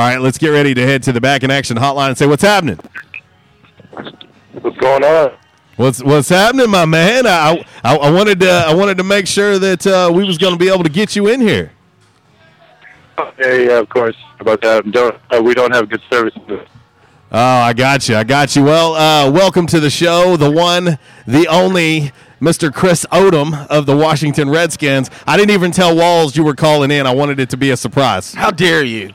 All right, let's get ready to head to the back in action hotline and say what's happening. What's going on? What's what's happening, my man? I I, I wanted to I wanted to make sure that uh, we was going to be able to get you in here. Yeah, yeah, of course. About that, don't uh, we don't have good service. Oh, I got you. I got you. Well, uh, welcome to the show, the one, the only, Mr. Chris Odom of the Washington Redskins. I didn't even tell Walls you were calling in. I wanted it to be a surprise. How dare you?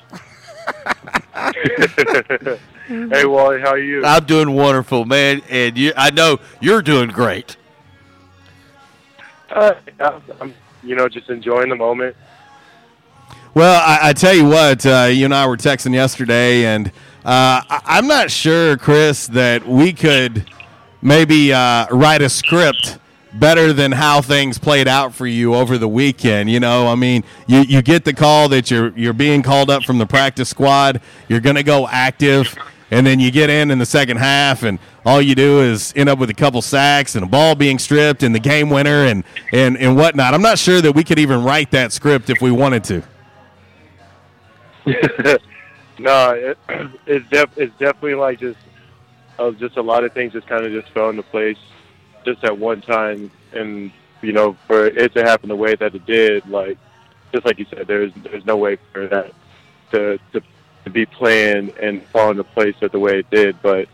Hey, Wally, how are you? I'm doing wonderful, man, and you, I know you're doing great. Uh, I'm, you know, just enjoying the moment. Well, I, I tell you what, uh, you and I were texting yesterday, and uh, I, I'm not sure, Chris, that we could maybe uh, write a script better than how things played out for you over the weekend. You know, I mean, you, you get the call that you're you're being called up from the practice squad. You're going to go active, and then you get in in the second half, and all you do is end up with a couple sacks and a ball being stripped and the game winner and and and whatnot. I'm not sure that we could even write that script if we wanted to. no, it, it's def- it's definitely like just uh, just a lot of things just kind of just fell into place just at one time, and you know, for it to happen the way that it did, like just like you said, there's there's no way for that to to, to be planned and fall into place the way it did. But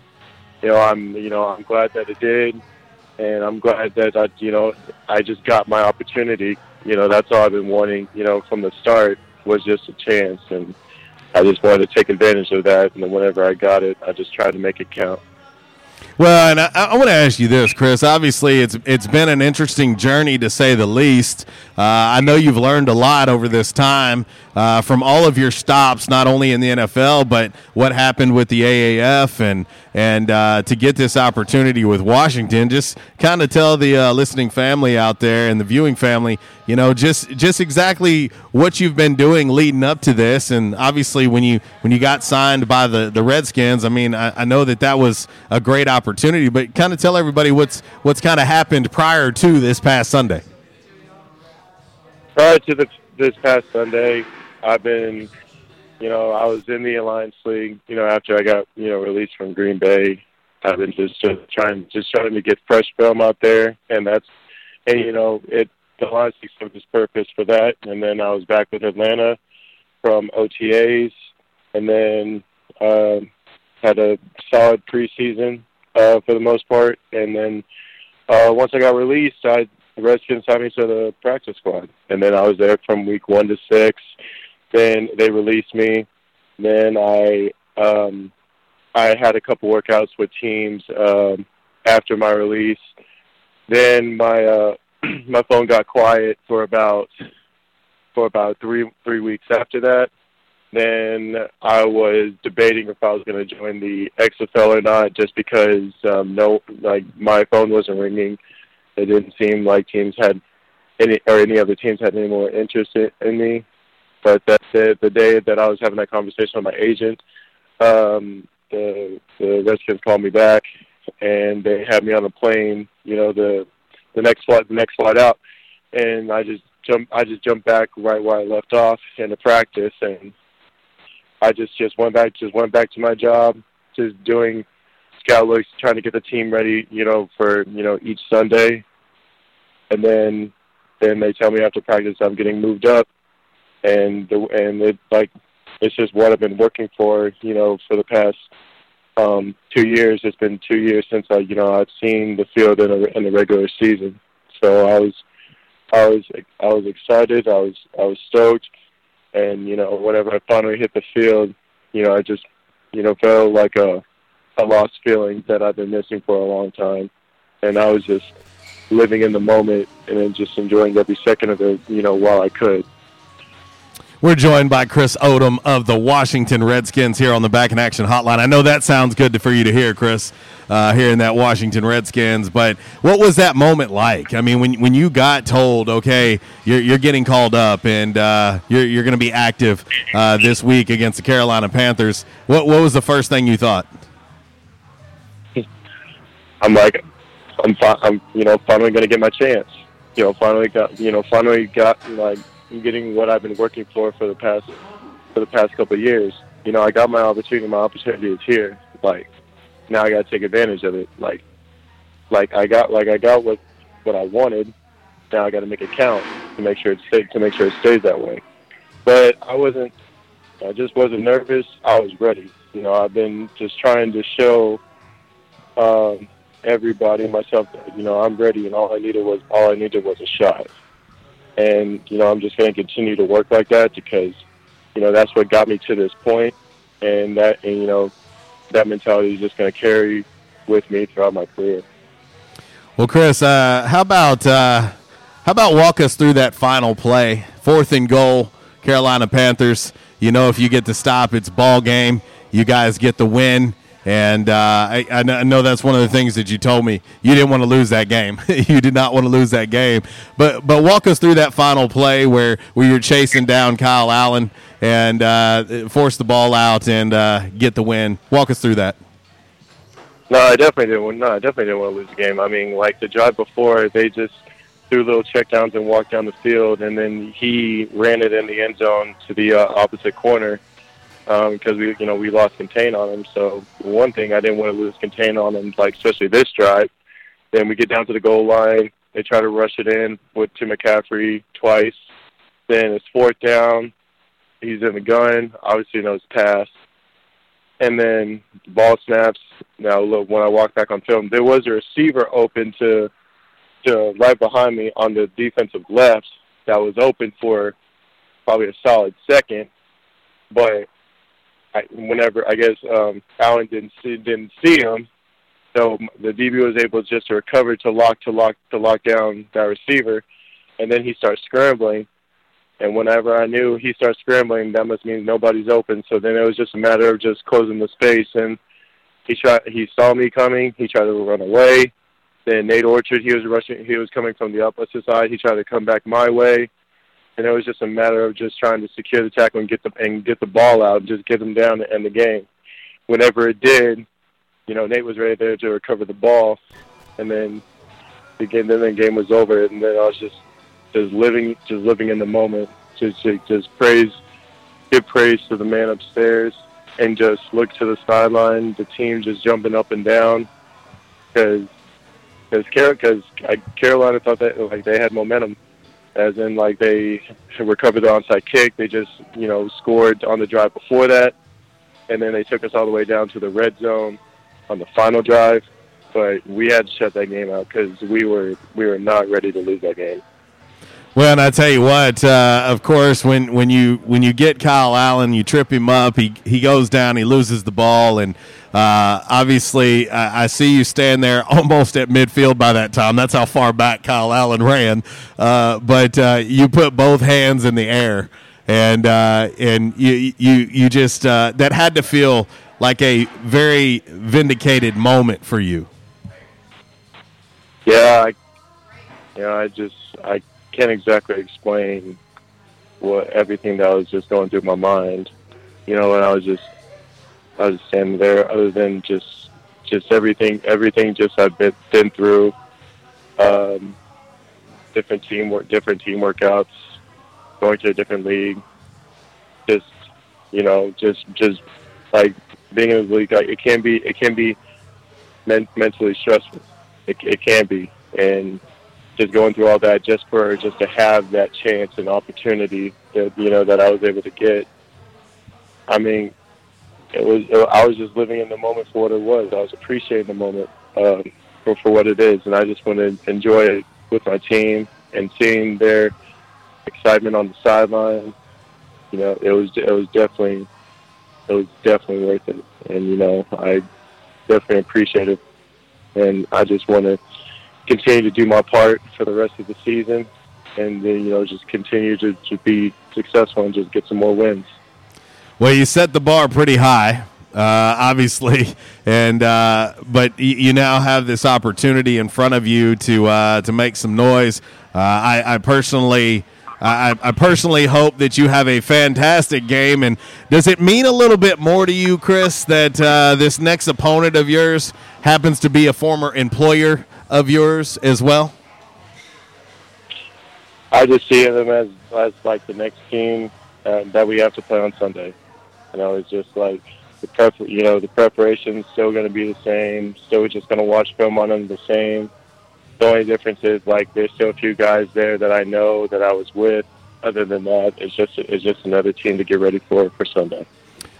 you know, I'm you know I'm glad that it did, and I'm glad that I you know I just got my opportunity. You know, that's all I've been wanting. You know, from the start was just a chance, and I just wanted to take advantage of that. And then whenever I got it, I just tried to make it count. Well, and I, I want to ask you this, Chris. Obviously, it's it's been an interesting journey to say the least. Uh, I know you've learned a lot over this time uh, from all of your stops, not only in the NFL, but what happened with the AAF, and and uh, to get this opportunity with Washington. Just kind of tell the uh, listening family out there and the viewing family, you know, just just exactly what you've been doing leading up to this, and obviously when you when you got signed by the the Redskins, I mean, I, I know that that was a great opportunity, but kind of tell everybody what's what's kind of happened prior to this past Sunday. Prior to the, this past Sunday, I've been, you know, I was in the Alliance League. You know, after I got you know released from Green Bay, I've been just, just trying just trying to get fresh film out there, and that's and you know it League served its purpose for that. And then I was back with Atlanta from OTAs, and then um, had a solid preseason uh, for the most part. And then uh, once I got released, I the Redskins signed me to the practice squad, and then I was there from week one to six. Then they released me. Then I um, I had a couple workouts with teams um, after my release. Then my uh, my phone got quiet for about for about three three weeks after that. Then I was debating if I was going to join the XFL or not, just because um, no, like my phone wasn't ringing. It didn't seem like teams had any or any other teams had any more interest in, in me. But that's it. The day that I was having that conversation with my agent, um, the the Redskins called me back and they had me on a plane. You know, the the next flight, the next flight out, and I just jumped. I just jumped back right where I left off in the practice, and I just just went back, just went back to my job, just doing scout looks, trying to get the team ready. You know, for you know each Sunday, and then then they tell me after practice I'm getting moved up, and the and it like it's just what I've been working for. You know, for the past um, two years. It's been two years since I, you know, I've seen the field in, a, in the regular season. So I was, I was, I was excited. I was, I was stoked, and you know, whenever I finally hit the field, you know, I just, you know, felt like a, a lost feeling that I've been missing for a long time, and I was just living in the moment and then just enjoying every second of it, you know, while I could. We're joined by Chris Odom of the Washington Redskins here on the Back in Action Hotline. I know that sounds good for you to hear, Chris, uh, hearing that Washington Redskins. But what was that moment like? I mean, when when you got told, okay, you're, you're getting called up and uh, you're you're going to be active uh, this week against the Carolina Panthers. What what was the first thing you thought? I'm like, I'm, fi- I'm, you know, finally going to get my chance. You know, finally got, you know, finally got like getting what I've been working for for the past for the past couple of years. you know, I got my opportunity. My opportunity is here. Like, now I got to take advantage of it. Like, like I got, like I got what what I wanted. Now I got to make it count to make sure it stay, to make sure it stays that way. But I wasn't. I just wasn't nervous. I was ready. You know, I've been just trying to show um, everybody, myself, that you know I'm ready, and all I needed was all I needed was a shot. And you know, I'm just going to continue to work like that because you know that's what got me to this point, and that and you know that mentality is just going to carry with me throughout my career. Well, Chris, uh, how about uh, how about walk us through that final play, fourth and goal, Carolina Panthers. You know, if you get the stop, it's ball game. You guys get the win. And uh, I, I, know that's one of the things that you told me. You didn't want to lose that game. you did not want to lose that game. But but walk us through that final play where, where you're chasing down Kyle Allen and uh, force the ball out and uh, get the win. Walk us through that. No, I definitely didn't. No, I definitely didn't want to lose the game. I mean, like the drive before, they just threw little checkdowns and walked down the field, and then he ran it in the end zone to the uh, opposite corner because um, we, you know, we lost contain on him. So one thing I didn't want to lose contain on him, like especially this drive. Then we get down to the goal line. They try to rush it in with Tim McCaffrey twice. Then it's fourth down. He's in the gun. Obviously knows pass. And then the ball snaps. Now look, when I walk back on film, there was a receiver open to to right behind me on the defensive left that was open for probably a solid second. But I, whenever I guess um, Allen didn't see didn't see him, so the DB was able just to recover to lock to lock to lock down that receiver, and then he starts scrambling. And whenever I knew he starts scrambling, that must mean nobody's open. So then it was just a matter of just closing the space. And he tried. He saw me coming. He tried to run away. Then Nate Orchard, he was rushing. He was coming from the opposite side. He tried to come back my way and it was just a matter of just trying to secure the tackle and get the and get the ball out, and just get them down to end the game. Whenever it did, you know, Nate was ready there to recover the ball, and then the game, then the game was over, and then I was just just living just living in the moment, just just, just praise, give praise to the man upstairs, and just look to the sideline, the team just jumping up and down, because because Carolina thought that like they had momentum as in like they recovered the onside kick. They just you know scored on the drive before that, and then they took us all the way down to the red zone on the final drive. But we had to shut that game out because we were we were not ready to lose that game. Well, and I tell you what, uh, of course, when, when you when you get Kyle Allen, you trip him up. He he goes down, he loses the ball, and uh, obviously, I, I, see you stand there almost at midfield by that time. That's how far back Kyle Allen ran. Uh, but uh, you put both hands in the air, and uh, and you you you just uh, that had to feel like a very vindicated moment for you. Yeah, I, know, I just I can't exactly explain what everything that was just going through my mind. You know, and I was just I was standing there, other than just just everything everything just I've been, been through. Um, different teamwork, different team workouts, going to a different league. Just you know, just just like being in the league, like it can be it can be men- mentally stressful. It, it can be, and just going through all that just for just to have that chance and opportunity that you know that I was able to get. I mean, it was I was just living in the moment for what it was. I was appreciating the moment um, for for what it is, and I just want to enjoy it with my team and seeing their excitement on the sideline. You know, it was it was definitely it was definitely worth it, and you know, I definitely appreciate it, and I just want to continue to do my part for the rest of the season, and then you know just continue to, to be successful and just get some more wins. Well, you set the bar pretty high, uh, obviously, and uh, but you now have this opportunity in front of you to uh, to make some noise. Uh, I, I, personally. I, I, personally hope that you have a fantastic game. And does it mean a little bit more to you, Chris, that uh, this next opponent of yours happens to be a former employer of yours as well? I just see them as, as like the next team uh, that we have to play on Sunday You know, it's just like the prep. You know, the preparation's still going to be the same. Still we're just going to watch film on them the same. The only difference is like there's still a few guys there that I know that I was with. Other than that, it's just it's just another team to get ready for for Sunday.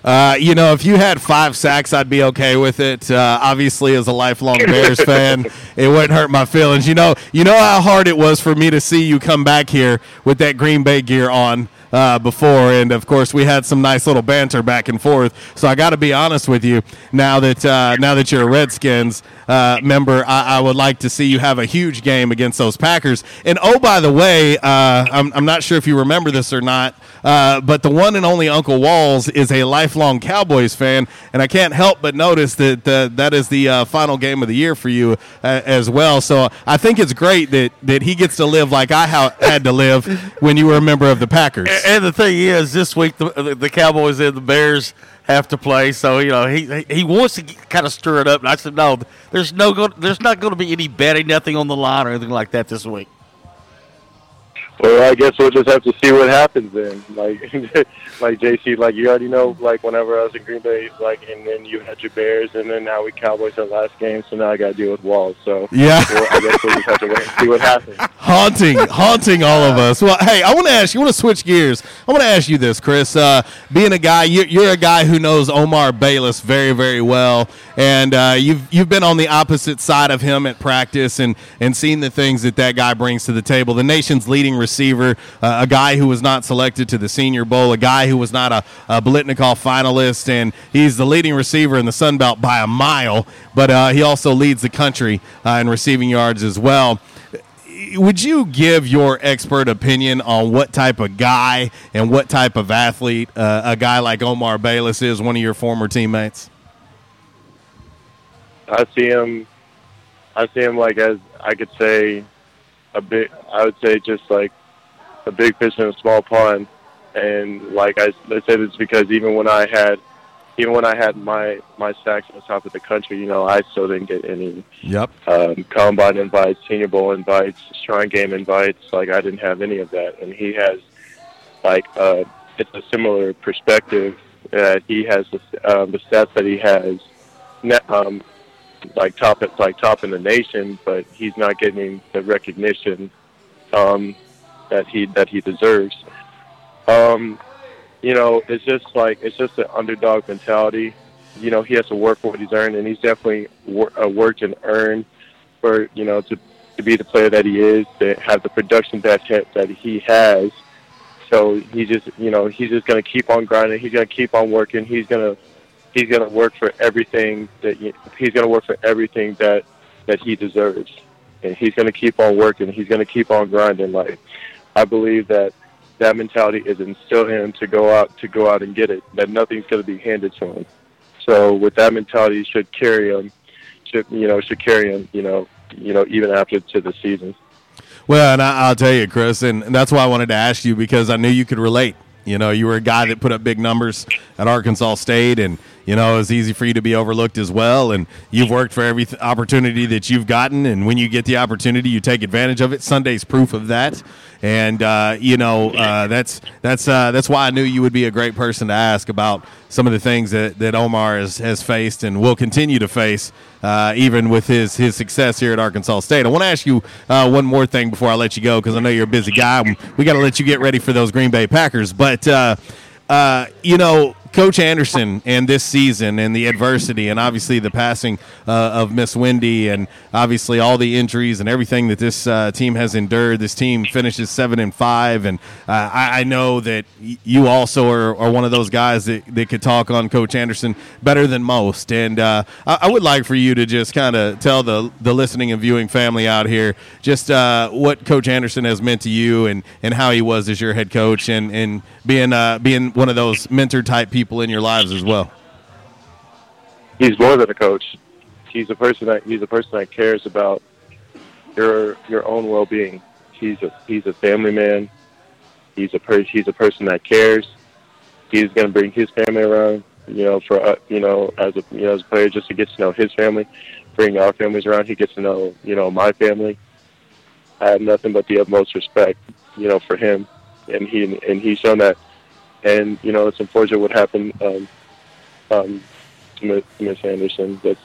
Uh, you know, if you had five sacks, I'd be okay with it. Uh, obviously, as a lifelong Bears fan, it wouldn't hurt my feelings. You know, you know how hard it was for me to see you come back here with that Green Bay gear on uh, before, and of course we had some nice little banter back and forth. So I got to be honest with you. Now that uh, now that you're a Redskins uh, member, I, I, would like to see you have a huge game against those Packers. And oh, by the way, uh, I'm, I'm not sure if you remember this or not, uh, but the one and only Uncle Walls is a lifelong Cowboys fan, and I can't help but notice that that is the final game of the year for you as well. So I think it's great that that he gets to live like I ha- had to live when you were a member of the Packers and the thing is, this week the, the Cowboys and the Bears have to play. So you know he he wants to kind of stir it up. And I said, no, there's no go, there's not going to be any betting, nothing on the line or anything like that this week. Well, I guess we'll just have to see what happens then. Like, like JC, like you already know, like whenever I was in Green Bay, like, and then you had your Bears, and then now we Cowboys our last game, so now I got to deal with Walls. So yeah, well, I guess we'll just have to wait and see what happens. Haunting, haunting all of us. Well, hey, I want to ask you. Want to switch gears. I want to ask you this, Chris. Uh, being a guy, you're, you're, a guy who knows Omar Bayless very, very well, and uh, you've you've been on the opposite side of him at practice and and seen the things that that guy brings to the table. The nation's leading receiver uh, a guy who was not selected to the Senior Bowl, a guy who was not a, a Biletnikoff finalist, and he's the leading receiver in the Sun Belt by a mile. But uh, he also leads the country uh, in receiving yards as well would you give your expert opinion on what type of guy and what type of athlete uh, a guy like Omar Bayless is, one of your former teammates? I see him. I see him like as I could say a bit. I would say just like a big fish in a small pond. And like I, I said, it's because even when I had, even when I had my my sacks on top of the country, you know, I still didn't get any. Yep. Um, combine invites, Senior Bowl invites, Shrine Game invites. Like I didn't have any of that, and he has, like, uh, it's a similar perspective. That he has the, um, the stats that he has, um, like top, like top in the nation, but he's not getting the recognition um, that he that he deserves. Um, you know, it's just like it's just an underdog mentality. You know, he has to work for what he's earned, and he's definitely wor- uh, worked and earned for you know to to be the player that he is, to have the production that ha- that he has. So he just you know he's just gonna keep on grinding. He's gonna keep on working. He's gonna he's gonna work for everything that he, he's gonna work for everything that that he deserves, and he's gonna keep on working. He's gonna keep on grinding. Like I believe that that mentality is instilled in him to go out to go out and get it. That nothing's going to be handed to him. So with that mentality, should carry him. Should you know? Should carry him. You know. You know, even after to the season. Well, and I, will tell you, Chris, and that's why I wanted to ask you because I knew you could relate. You know, you were a guy that put up big numbers at Arkansas State, and you know, it's easy for you to be overlooked as well. And you've worked for every th- opportunity that you've gotten. And when you get the opportunity, you take advantage of it. Sunday's proof of that. And, uh, you know, uh, that's, that's, uh, that's why I knew you would be a great person to ask about some of the things that, that Omar has, has faced and will continue to face, uh, even with his, his success here at Arkansas State. I want to ask you uh, one more thing before I let you go because I know you're a busy guy. We got to let you get ready for those Green Bay Packers. But, uh, you know, Coach Anderson and this season and the adversity and obviously the passing uh, of Miss Wendy and obviously all the injuries and everything that this uh, team has endured. This team finishes seven and five, and uh, I, I, know that you also are, are, one of those guys that, that could talk on Coach Anderson better than most. And uh, I, I, would like for you to just kind of tell the the listening and viewing family out here just uh, what Coach Anderson has meant to you and, and how he was as your head coach and and being uh, being one of those mentor type people people in your lives as well? He's more than a coach. He's a person that he's a person that cares about your your own well being. He's a he's a family man. He's a per, he's a person that cares. He's going to bring his family around. You know, for uh, you know, as a you know as a player, just to get to know his family, bring our families around. He gets to know you know my family. I have nothing but the utmost respect, you know, for him, and he and he's shown that and you know it's unfortunate what happened um, um, to Miss Anderson. That's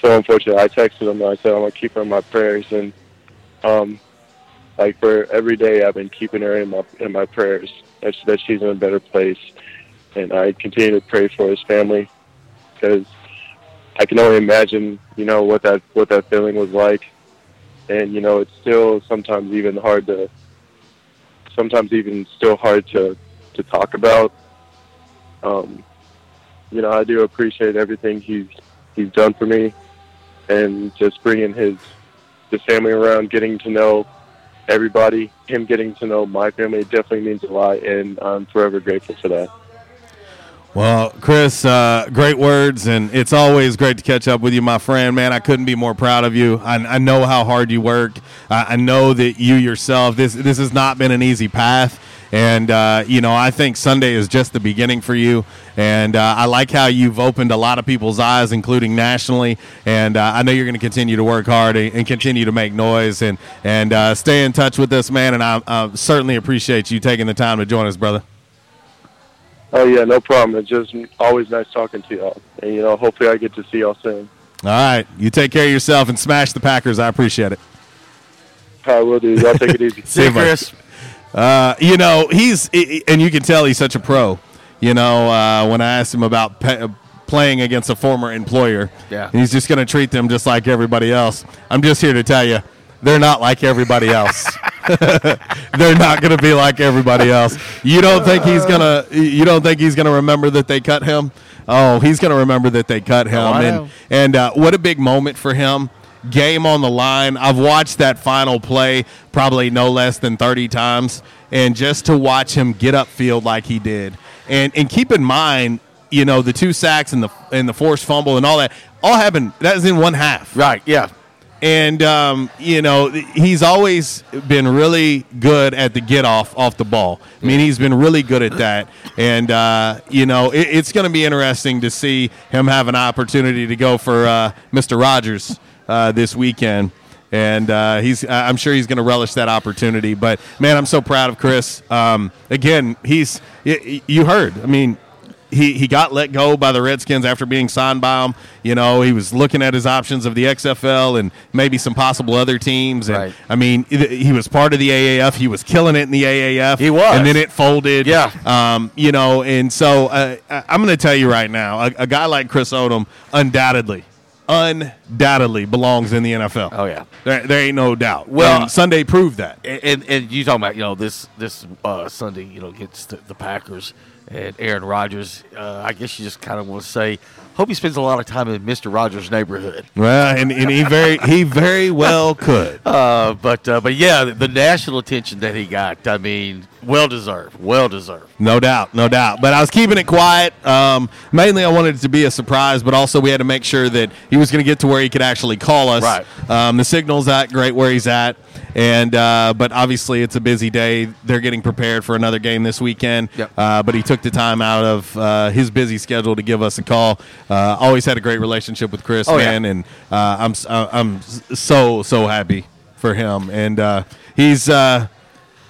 so unfortunate. I texted him and I said I'm gonna keep her in my prayers, and um, like for every day I've been keeping her in my in my prayers. That, that she's in a better place, and I continue to pray for his family because I can only imagine, you know, what that what that feeling was like, and you know, it's still sometimes even hard to, sometimes even still hard to to talk about. Um, you know, I do appreciate everything he's he's done for me, and just bringing his his family around, getting to know everybody, him getting to know my family definitely means a lot, and I'm forever grateful for that. Well, Chris, uh, great words, and it's always great to catch up with you, my friend. Man, I couldn't be more proud of you. I, I know how hard you work. I, I know that you yourself this this has not been an easy path. And, uh, you know, I think Sunday is just the beginning for you. And uh, I like how you've opened a lot of people's eyes, including nationally. And uh, I know you're going to continue to work hard and, and, continue to make noise and, and uh, stay in touch with this, man. And I, I certainly appreciate you taking the time to join us, brother. Oh, yeah, no problem. It's just always nice talking to y'all. And, you know, hopefully I get to see y'all soon. All right. You take care of yourself and smash the Packers. I appreciate it. I will do. Y'all take it easy. see you, Chris. Uh, you know, he's and you can tell he's such a pro. You know, uh, when I asked him about pe- playing against a former employer, yeah, he's just going to treat them just like everybody else. I'm just here to tell you, they're not like everybody else. they're not going to be like everybody else. You don't think he's gonna? You don't think he's going to remember that they cut him? Oh, he's going to remember that they cut him, oh, and and uh, what a big moment for him game on the line. I've watched that final play probably no less than 30 times. And just to watch him get upfield like he did. And, and keep in mind, you know, the two sacks and the, and the forced fumble and all that, all happened. That was in one half. Right, yeah. And, um, you know, he's always been really good at the get off off the ball. I mean, he's been really good at that. And, uh, you know, it, it's going to be interesting to see him have an opportunity to go for uh, Mr. Rogers uh, this weekend. And uh, he's, I'm sure he's going to relish that opportunity. But man, I'm so proud of Chris. Um, again, he's, you heard. I mean, he, he got let go by the Redskins after being signed by them. You know, he was looking at his options of the XFL and maybe some possible other teams. And right. I mean, he was part of the AAF. He was killing it in the AAF. He was, and then it folded. Yeah. Um, you know, and so uh, I'm going to tell you right now, a, a guy like Chris Odom, undoubtedly undoubtedly belongs in the NFL. Oh yeah, there, there ain't no doubt. Well, and Sunday proved that. And, and you talking about you know this this uh, Sunday you know against the, the Packers and Aaron Rodgers. Uh, I guess you just kind of want to say, hope he spends a lot of time in Mister Rogers' neighborhood. Well, and, and he very he very well could. Uh, but uh, but yeah, the, the national attention that he got. I mean, well deserved. Well deserved. No doubt, no doubt. But I was keeping it quiet. Um, mainly, I wanted it to be a surprise, but also we had to make sure that he was going to get to where he could actually call us. Right. Um, the signal's at great where he's at, and uh, but obviously it's a busy day. They're getting prepared for another game this weekend. Yep. Uh, but he took the time out of uh, his busy schedule to give us a call. Uh, always had a great relationship with Chris, oh, man, yeah. and uh, I'm I'm so so happy for him, and he's uh,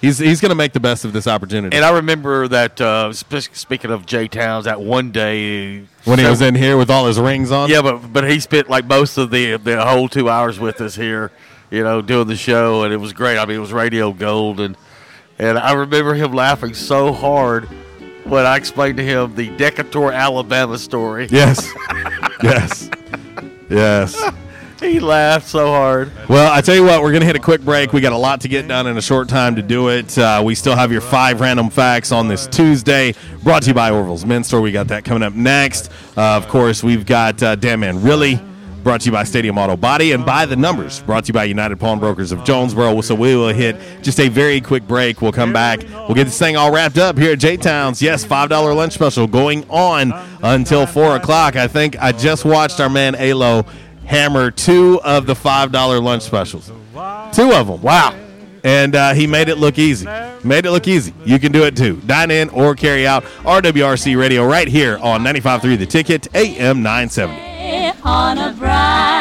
he's he's going to make the best of this opportunity. And I remember that. Uh, sp- speaking of Jay Towns, that one day when he was in here with all his rings on. Yeah, but but he spent like most of the the whole two hours with us here, you know, doing the show, and it was great. I mean, it was radio gold, and and I remember him laughing so hard when I explained to him the Decatur, Alabama story. Yes, yes, yes. He laughed so hard. Well, I tell you what, we're going to hit a quick break. We got a lot to get done in a short time to do it. Uh, we still have your five random facts on this Tuesday, brought to you by Orville's Men's Store. We got that coming up next. Uh, of course, we've got uh, Damn Man Really, brought to you by Stadium Auto Body, and by the numbers, brought to you by United Pawnbrokers of Jonesboro. So we will hit just a very quick break. We'll come back. We'll get this thing all wrapped up here at J Towns. Yes, five dollar lunch special going on until four o'clock. I think I just watched our man Alo hammer two of the five dollar lunch specials. Two of them. Wow. And uh, he made it look easy. Made it look easy. You can do it too. Dine in or carry out RWRC Radio right here on 95.3 The Ticket, AM 970. On a bright